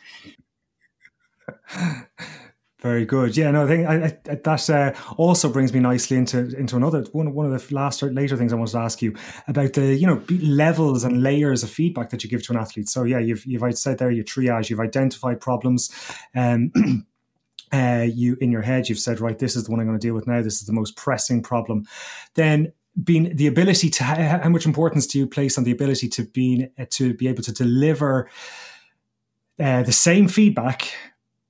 Very good. Yeah, no, I think I, I, that uh, also brings me nicely into into another one. One of the last or later things I wanted to ask you about the you know levels and layers of feedback that you give to an athlete. So yeah, you've you've said there you triage, you've identified problems. Um, uh, you in your head, you've said right, this is the one I'm going to deal with now. This is the most pressing problem. Then being the ability to how much importance do you place on the ability to be to be able to deliver uh, the same feedback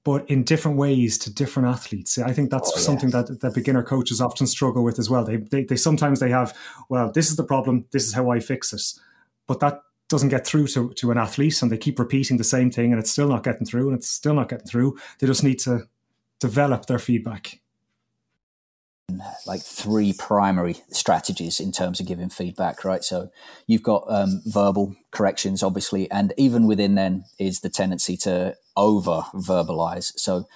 but in different ways to different athletes. I think that's oh, something that, that beginner coaches often struggle with as well. They, they, they sometimes they have, well, this is the problem. This is how I fix it. But that doesn't get through to, to an athlete and they keep repeating the same thing and it's still not getting through and it's still not getting through. They just need to develop their feedback like three primary strategies in terms of giving feedback, right? So you've got um, verbal corrections, obviously, and even within then is the tendency to over verbalize. So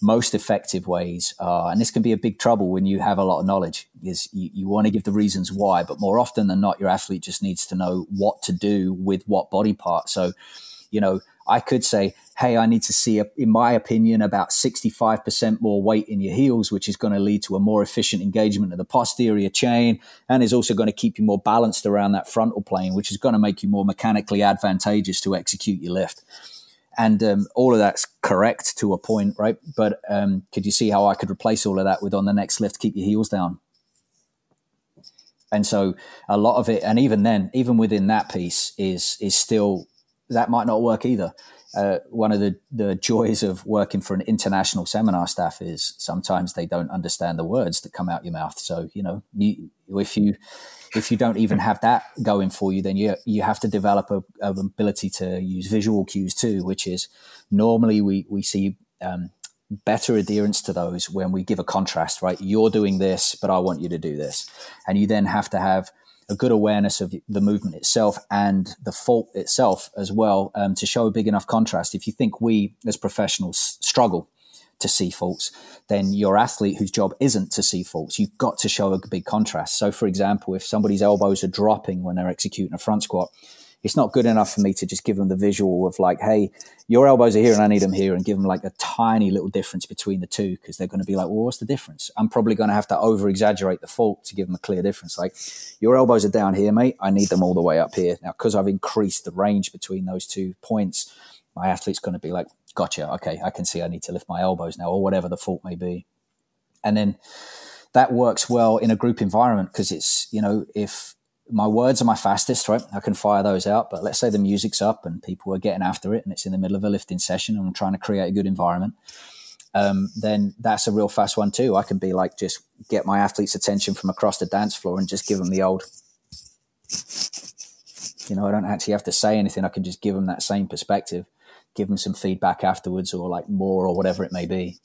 most effective ways are, and this can be a big trouble when you have a lot of knowledge, is you, you want to give the reasons why, but more often than not, your athlete just needs to know what to do with what body part. So, you know, I could say, hey, I need to see, in my opinion, about 65% more weight in your heels, which is going to lead to a more efficient engagement of the posterior chain and is also going to keep you more balanced around that frontal plane, which is going to make you more mechanically advantageous to execute your lift. And um, all of that's correct to a point, right? But um, could you see how I could replace all of that with on the next lift, keep your heels down? And so a lot of it, and even then, even within that piece, is is still that might not work either. Uh, one of the, the joys of working for an international seminar staff is sometimes they don't understand the words that come out your mouth. So you know, you, if you if you don't even have that going for you, then you you have to develop a, ability to use visual cues too, which is normally we we see. Um, better adherence to those when we give a contrast, right? You're doing this, but I want you to do this. And you then have to have a good awareness of the movement itself and the fault itself as well um, to show a big enough contrast. If you think we as professionals struggle to see faults, then your athlete whose job isn't to see faults, you've got to show a big contrast. So, for example, if somebody's elbows are dropping when they're executing a front squat, it's not good enough for me to just give them the visual of like, hey, your elbows are here and I need them here, and give them like a tiny little difference between the two because they're going to be like, well, what's the difference? I'm probably going to have to over exaggerate the fault to give them a clear difference. Like, your elbows are down here, mate. I need them all the way up here now because I've increased the range between those two points. My athlete's going to be like, gotcha. Okay, I can see I need to lift my elbows now, or whatever the fault may be, and then that works well in a group environment because it's you know if my words are my fastest, right? I can fire those out. But let's say the music's up and people are getting after it and it's in the middle of a lifting session and I'm trying to create a good environment. Um, then that's a real fast one too. I can be like, just get my athlete's attention from across the dance floor and just give them the old, you know, I don't actually have to say anything. I can just give them that same perspective, give them some feedback afterwards or like more or whatever it may be.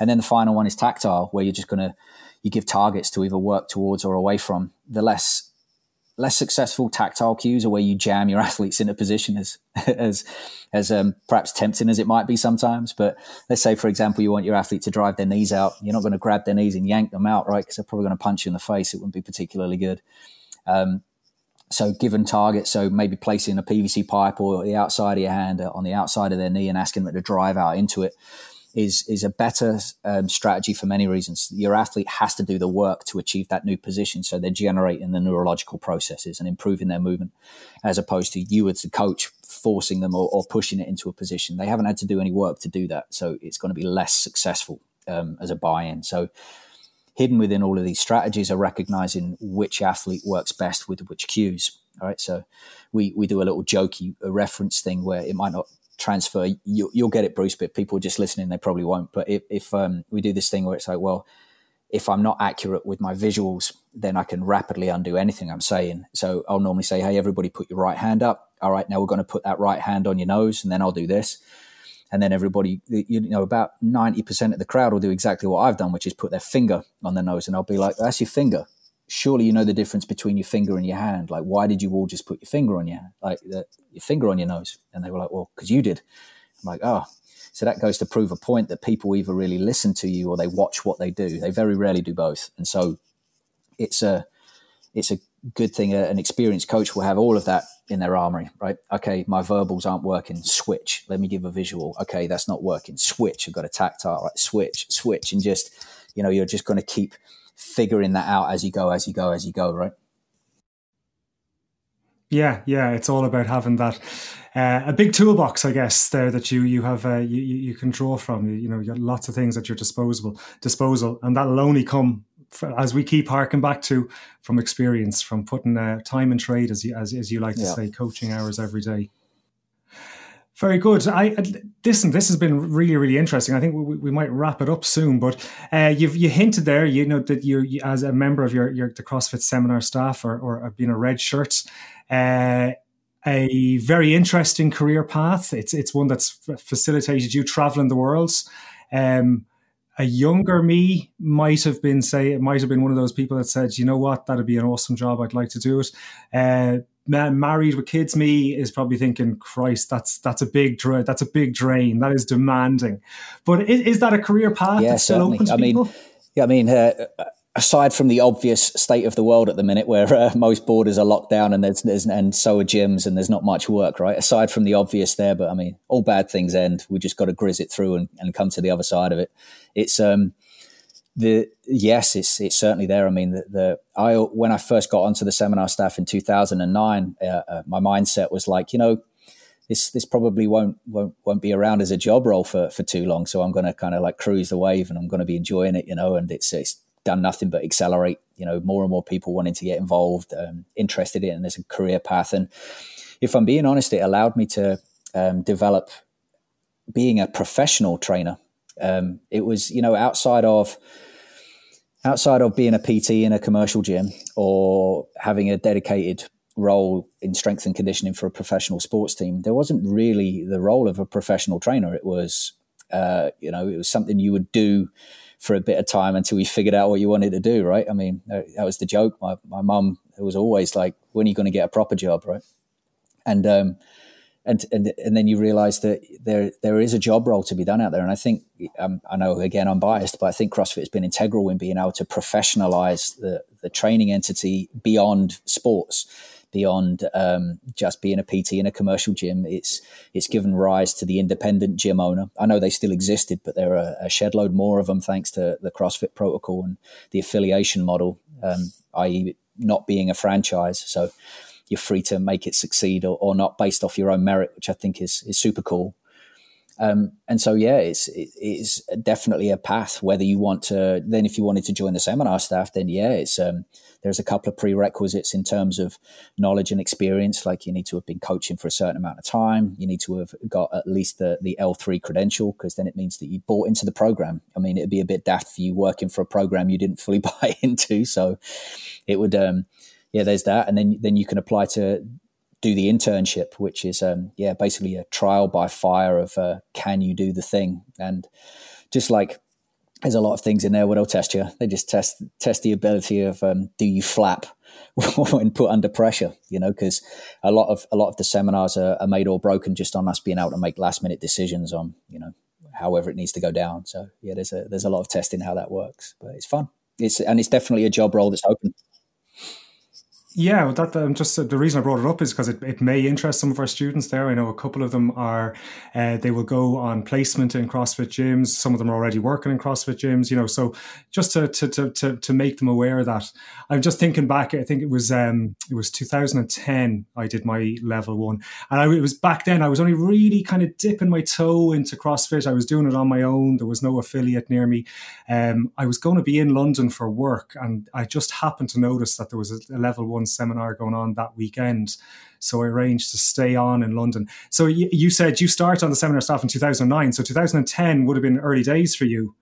And then the final one is tactile, where you're just going to, you give targets to either work towards or away from. The less less successful tactile cues are where you jam your athletes in a position as as as um, perhaps tempting as it might be sometimes. But let's say, for example, you want your athlete to drive their knees out. You're not going to grab their knees and yank them out, right? Because they're probably going to punch you in the face. It wouldn't be particularly good. Um, so, given target, so maybe placing a PVC pipe or the outside of your hand on the outside of their knee and asking them to drive out into it is is a better um, strategy for many reasons. Your athlete has to do the work to achieve that new position, so they're generating the neurological processes and improving their movement, as opposed to you as the coach forcing them or, or pushing it into a position. They haven't had to do any work to do that, so it's going to be less successful um, as a buy-in. So. Hidden within all of these strategies are recognizing which athlete works best with which cues. All right, so we we do a little jokey reference thing where it might not transfer, you, will get it, Bruce. But people just listening, they probably won't. But if, if um, we do this thing where it's like, well, if I'm not accurate with my visuals, then I can rapidly undo anything I'm saying. So I'll normally say, hey, everybody, put your right hand up. All right, now we're going to put that right hand on your nose, and then I'll do this. And then everybody, you know, about 90% of the crowd will do exactly what I've done, which is put their finger on their nose. And I'll be like, that's your finger surely you know the difference between your finger and your hand. Like, why did you all just put your finger on your like the, your finger on your nose? And they were like, well, because you did. I'm like, oh. So that goes to prove a point that people either really listen to you or they watch what they do. They very rarely do both, and so it's a it's a good thing. Uh, an experienced coach will have all of that in their armory, right? Okay, my verbals aren't working. Switch. Let me give a visual. Okay, that's not working. Switch. I've got a tactile. Right? Switch. Switch, and just you know, you're just going to keep figuring that out as you go, as you go, as you go, right? Yeah, yeah, it's all about having that uh, a big toolbox, I guess, there that you you have uh, you you can draw from. You know, you got lots of things at your disposable disposal, and that'll only come as we keep harking back to from experience, from putting uh, time and trade, as you as, as you like to yeah. say, coaching hours every day. Very good. I listen. This has been really, really interesting. I think we, we might wrap it up soon. But uh, you've you hinted there, you know, that you're you, as a member of your, your the CrossFit seminar staff or or being a red shirt, uh, a very interesting career path. It's it's one that's facilitated you traveling the world. Um, a younger me might have been say it might have been one of those people that said, you know what, that'd be an awesome job. I'd like to do it. Uh, married with kids, me is probably thinking, Christ, that's that's a big dra- that's a big drain. That is demanding. But is, is that a career path yeah, that's still open to I people? Mean, yeah, I mean, uh, aside from the obvious state of the world at the minute, where uh, most borders are locked down and there's, there's and so are gyms and there's not much work, right? Aside from the obvious there, but I mean, all bad things end. We just got to grizz it through and, and come to the other side of it. It's um the yes, it's it's certainly there. I mean, the, the I when I first got onto the seminar staff in 2009, uh, uh, my mindset was like, you know, this this probably won't won't won't be around as a job role for for too long. So I'm going to kind of like cruise the wave, and I'm going to be enjoying it, you know. And it's it's done nothing but accelerate. You know, more and more people wanting to get involved, um, interested in there's a career path. And if I'm being honest, it allowed me to um, develop being a professional trainer um, it was, you know, outside of outside of being a PT in a commercial gym or having a dedicated role in strength and conditioning for a professional sports team, there wasn't really the role of a professional trainer. It was, uh, you know, it was something you would do for a bit of time until you figured out what you wanted to do, right? I mean, that was the joke. My my mum was always like, "When are you going to get a proper job?" Right? And um, and and and then you realize that there there is a job role to be done out there and i think um, i know again i'm biased but i think crossfit has been integral in being able to professionalize the the training entity beyond sports beyond um, just being a PT in a commercial gym. It's it's given rise to the independent gym owner. I know they still existed, but there are a shed load more of them thanks to the CrossFit protocol and the affiliation model, um, i.e., not being a franchise. So you're free to make it succeed or, or not based off your own merit, which I think is is super cool. Um, and so, yeah, it's it's definitely a path. Whether you want to, then if you wanted to join the seminar staff, then yeah, it's um, there's a couple of prerequisites in terms of knowledge and experience. Like you need to have been coaching for a certain amount of time. You need to have got at least the the L three credential because then it means that you bought into the program. I mean, it'd be a bit daft for you working for a program you didn't fully buy into. So it would, um, yeah, there's that, and then then you can apply to do the internship, which is um, yeah basically a trial by fire of uh, can you do the thing, and just like there's a lot of things in there where they'll test you. They just test test the ability of um, do you flap when put under pressure, you know, because a lot of a lot of the seminars are, are made or broken just on us being able to make last minute decisions on you know however it needs to go down. So yeah, there's a there's a lot of testing how that works, but it's fun. It's and it's definitely a job role that's open. Yeah, that um, just uh, the reason I brought it up is because it, it may interest some of our students there. I know a couple of them are uh, they will go on placement in CrossFit gyms. Some of them are already working in CrossFit gyms. You know, so just to to to to, to make them aware of that. I'm just thinking back. I think it was um it was 2010. I did my level one, and I, it was back then. I was only really kind of dipping my toe into CrossFit. I was doing it on my own. There was no affiliate near me. Um, I was going to be in London for work, and I just happened to notice that there was a, a level one seminar going on that weekend. So I arranged to stay on in London. So you, you said you started on the seminar staff in 2009. So 2010 would have been early days for you.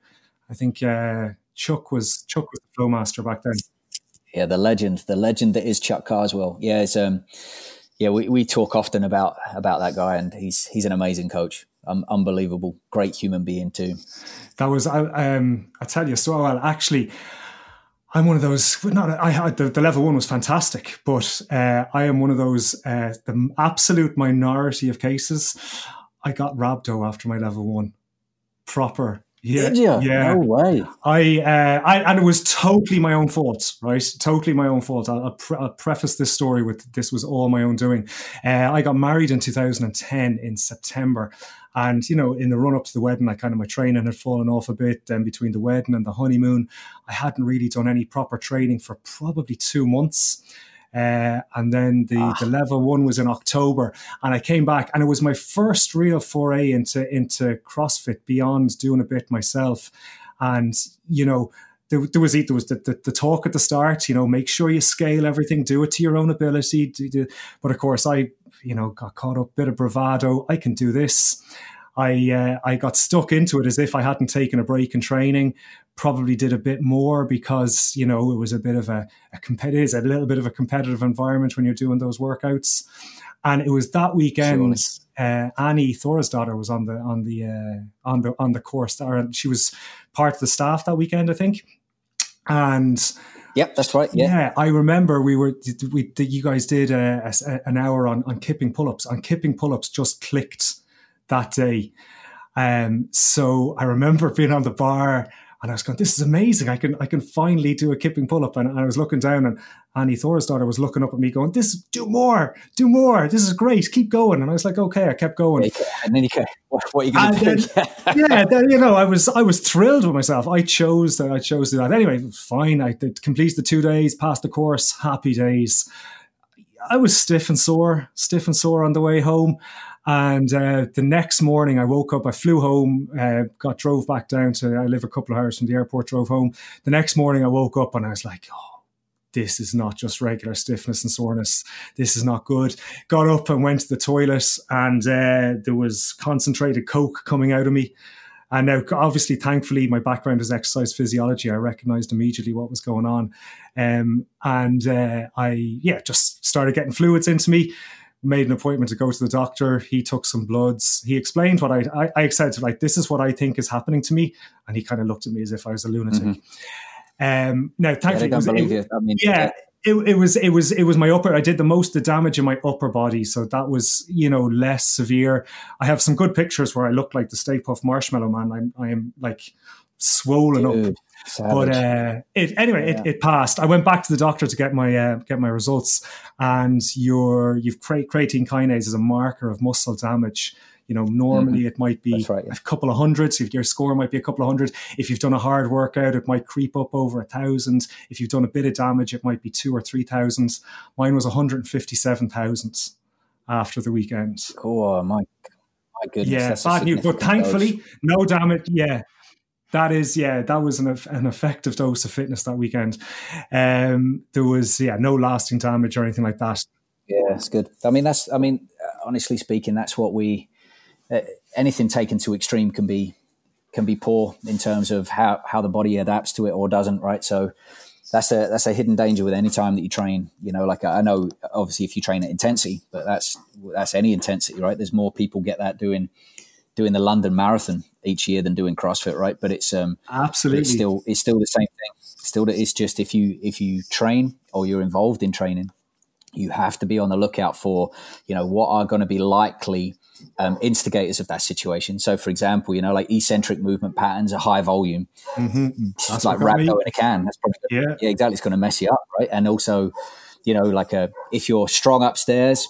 I think uh, Chuck was Chuck was the flow master back then. Yeah, the legend, the legend that is Chuck Carswell. Yeah, it's, um, yeah, we, we talk often about about that guy, and he's he's an amazing coach. Um, unbelievable, great human being too. That was I. Um, I tell you so well. Actually, I'm one of those. Not I had the, the level one was fantastic, but uh, I am one of those uh, the absolute minority of cases. I got rhabdo after my level one, proper. Yeah, Did you? Yeah, no way. I, uh, I and it was totally my own fault, right? Totally my own fault. I'll, I'll, pre- I'll preface this story with this was all my own doing. Uh, I got married in 2010 in September, and, you know, in the run up to the wedding, I kind of my training had fallen off a bit. Then between the wedding and the honeymoon, I hadn't really done any proper training for probably two months. Uh, and then the, ah. the level one was in October, and I came back, and it was my first real foray into into CrossFit beyond doing a bit myself. And you know, there, there was there was the, the, the, talk at the start, you know, make sure you scale everything, do it to your own ability. Do, do. But of course, I you know, got caught up, bit of bravado. I can do this. I uh, I got stuck into it as if I hadn't taken a break in training. Probably did a bit more because you know it was a bit of a, a competitive, a little bit of a competitive environment when you're doing those workouts. And it was that weekend. Uh, Annie Thorisdottir was on the on the uh, on the on the course, and she was part of the staff that weekend, I think. And Yep, that's right. Yeah, yeah I remember we were we you guys did a, a, an hour on on kipping pull ups, and kipping pull ups just clicked that day. Um, so I remember being on the bar and I was going, "This is amazing! I can I can finally do a kipping pull up." And, and I was looking down, and Annie Thorisdottir was looking up at me, going, "This do more, do more. This is great. Keep going." And I was like, "Okay." I kept going, and then you go, "What, what are you going to do?" yeah, then, you know, I was I was thrilled with myself. I chose that. I chose that. Anyway, fine. I did complete the two days, passed the course. Happy days. I was stiff and sore, stiff and sore on the way home. And uh, the next morning, I woke up. I flew home, uh, got drove back down to. I live a couple of hours from the airport. Drove home. The next morning, I woke up and I was like, "Oh, this is not just regular stiffness and soreness. This is not good." Got up and went to the toilet, and uh, there was concentrated coke coming out of me. And now, obviously, thankfully, my background is exercise physiology. I recognized immediately what was going on. Um, and uh, I, yeah, just started getting fluids into me made an appointment to go to the doctor. He took some bloods. He explained what I, I, I said, like, this is what I think is happening to me. And he kind of looked at me as if I was a lunatic. Mm-hmm. Um, now, thankfully, yeah, it, it, I mean, yeah, it, it was it was it was my upper. I did the most the damage in my upper body, so that was you know less severe. I have some good pictures where I look like the Stay Puft Marshmallow Man. I'm I am like swollen Dude, up. savage. But uh, it anyway, Yeah. it, it passed. I went back to the doctor to get my uh, get my results, and your you've cre- creatine kinase is a marker of muscle damage. You know, normally it might be Mm-hmm. Right, yeah. a couple of hundreds. If your score might be a couple of hundred. If you've done a hard workout, it might creep up over a thousand. If you've done a bit of damage, it might be two or three thousand. Mine was one hundred fifty-seven thousand after the weekend. oh my, my goodness. Yeah, bad news. But significant dose. thankfully, no damage. Yeah, that is yeah, that was an an effective dose of fitness that weekend. Um, there was yeah, no lasting damage or anything like that. Yeah, it's good. I mean, that's. I mean, honestly speaking, that's what we. Uh, anything taken to extreme can be can be poor in terms of how how the body adapts to it or doesn't. Right. So that's a that's a hidden danger with any time that you train. You know, like I know obviously if you train at intensity, but that's that's any intensity, right? There's more people get that doing doing the London Marathon each year than doing CrossFit, right? But it's um Absolutely. it's still it's still the same thing. Still, it's just if you if you train or you're involved in training, you have to be on the lookout for you know what are going to be likely um, instigators of that situation. So, for example, you know like eccentric movement patterns, a high volume, Mhm. it's That's like rhabdo in a can. That's probably Yeah. yeah, exactly. It's going to mess you up, right? And also, you know, like a if you're strong upstairs,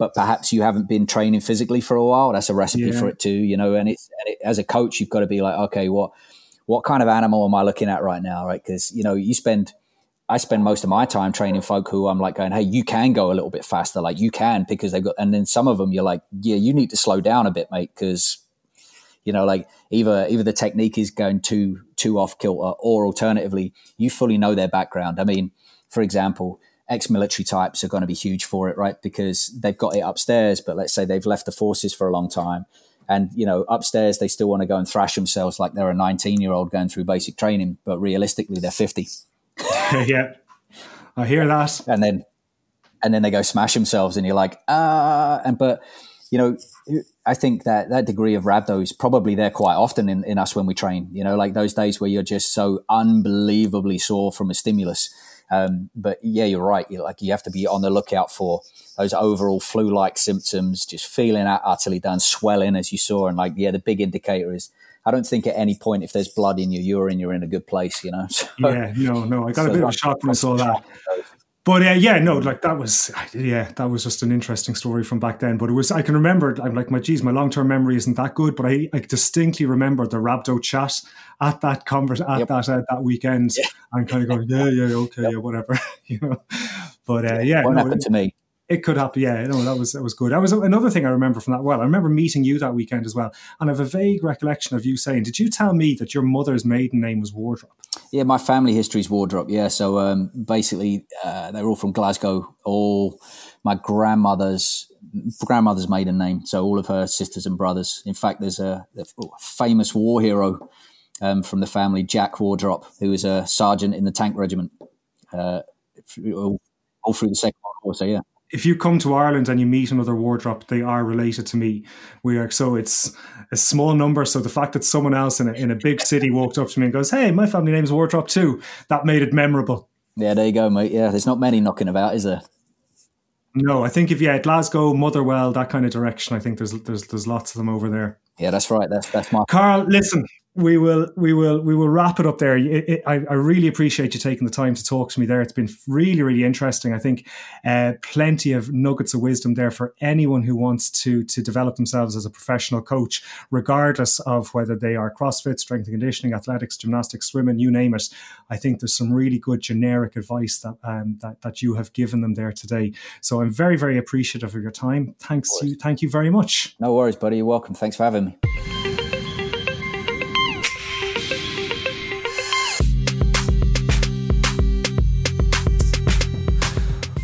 but perhaps you haven't been training physically for a while, that's a recipe Yeah. for it too. You know, and it's and it, as a coach, you've got to be like, okay, what what kind of animal am I looking at right now, right? Because you know, you spend. I spend most of my time training folk who I'm like going, hey, you can go a little bit faster, like you can because they've got, and then some of them you're like, yeah, you need to slow down a bit, mate, because you know like either either the technique is going too too off kilter or alternatively you fully know their background i mean for example ex-military types are going to be huge for it right? Because they've got it upstairs but let's say they've left the forces for a long time and you know upstairs they still want to go and thrash themselves like they're a 19 year old going through basic training but realistically they're 50 yeah, I hear that. and then and then they go smash themselves and you're like ah and but you know i think that that degree of rhabdo is probably there quite often in, in us when we train you know like those days where you're just so unbelievably sore from a stimulus um, but yeah you're right you're like you have to be on the lookout for those overall flu-like symptoms just feeling ut- utterly done swelling as you saw and like yeah the big indicator is i don't think at any point if there's blood in your urine you're in a good place you know So- Yeah, no, no. I got a bit of a shock when I saw that. But uh, yeah, no, like that was, yeah, that was just an interesting story from back then. But it was, I can remember, I'm like, my geez, my long term memory isn't that good, but I, I distinctly remember the rhabdo chat at that converse at Yep. that uh, that weekend, and kind of going, yeah, yeah, okay, yeah, whatever, you know. But uh, yeah, what no, happened to me it could happen. Yeah, no, that was that was good. That was another thing I remember from that. Well, I remember meeting you that weekend as well, and I have a vague recollection of you saying, "Did you tell me that your mother's maiden name was Wardrop?" Yeah, my family history is Wardrop. Yeah, so um, basically, uh, they're all from Glasgow. All my grandmother's grandmother's maiden name. So all of her sisters and brothers. In fact, there's a, a famous war hero um, from the family, Jack Wardrop, who was a sergeant in the tank regiment uh, all through the Second World War. So yeah, if you come to Ireland and you meet another wardrop, they are related to me. We are so it's a small number. So the fact that someone else in a, in a big city walked up to me and goes, "Hey, my family name's Wardrop too," that made it memorable. yeah, there you go, mate. Yeah, there's not many knocking about, is there? No, I think if yeah, Glasgow, Motherwell, that kind of direction, I think there's there's there's lots of them over there. Yeah, that's right. That's that's my Karl, listen, we will we will we will wrap it up there. It, it, I, I really appreciate you taking the time to talk to me there. It's been really really interesting. I think uh, plenty of nuggets of wisdom there for anyone who wants to to develop themselves as a professional coach, regardless of whether they are CrossFit, strength and conditioning, athletics, gymnastics, swimming, you name it. I think there's some really good generic advice that um, that that you have given them there today. So I'm very very appreciative of your time. Thanks you. Thank you very much. no worries, buddy. You're welcome. Thanks for having me.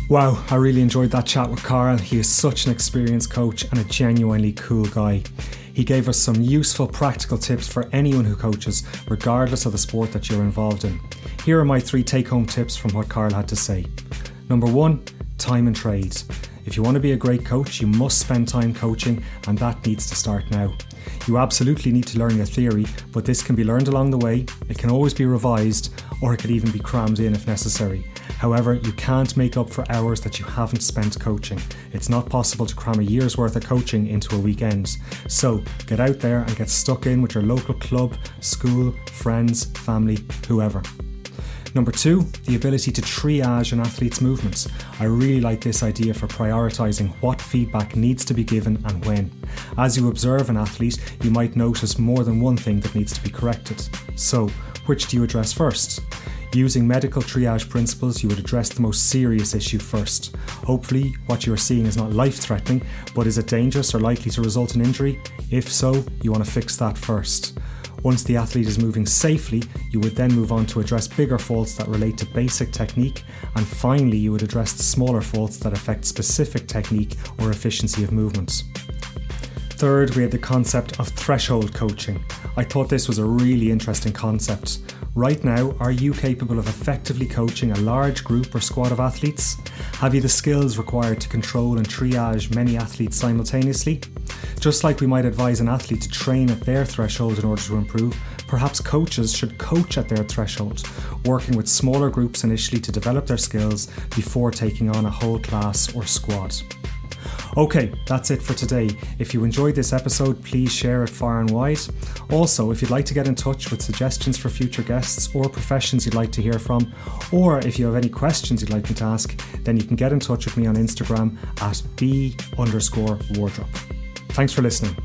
Wow, I really enjoyed that chat with Karl. He is such an experienced coach and a genuinely cool guy. He gave us some useful practical tips for anyone who coaches, regardless of the sport that you're involved in. Here are my three take home tips from what Karl had to say. Number one, time and trade. If you want to be a great coach, you must spend time coaching, and that needs to start now. You absolutely need to learn your theory, but this can be learned along the way. It can always be revised, or it could even be crammed in if necessary. However, you can't make up for hours that you haven't spent coaching. It's not possible to cram a year's worth of coaching into a weekend. So get out there and get stuck in with your local club, school, friends, family, whoever. Number two, the ability to triage an athlete's movements. I really like this idea for prioritising what feedback needs to be given and when. As you observe an athlete, you might notice more than one thing that needs to be corrected. So, which do you address first? Using medical triage principles, you would address the most serious issue first. Hopefully, what you are seeing is not life threatening, but is it dangerous or likely to result in injury? If so, you want to fix that first. Once the athlete is moving safely, you would then move on to address bigger faults that relate to basic technique, and finally, you would address the smaller faults that affect specific technique or efficiency of movements. Third, we had the concept of threshold coaching. I thought this was a really interesting concept. Right now, are you capable of effectively coaching a large group or squad of athletes? Have you the skills required to control and triage many athletes simultaneously? Just like we might advise an athlete to train at their threshold in order to improve, perhaps coaches should coach at their threshold, working with smaller groups initially to develop their skills before taking on a whole class or squad. Okay, that's it for today. If you enjoyed this episode, please share it far and wide. Also, if you'd like to get in touch with suggestions for future guests or professions you'd like to hear from, or if you have any questions you'd like me to ask, then you can get in touch with me on Instagram at b underscore wardrop. Thanks for listening.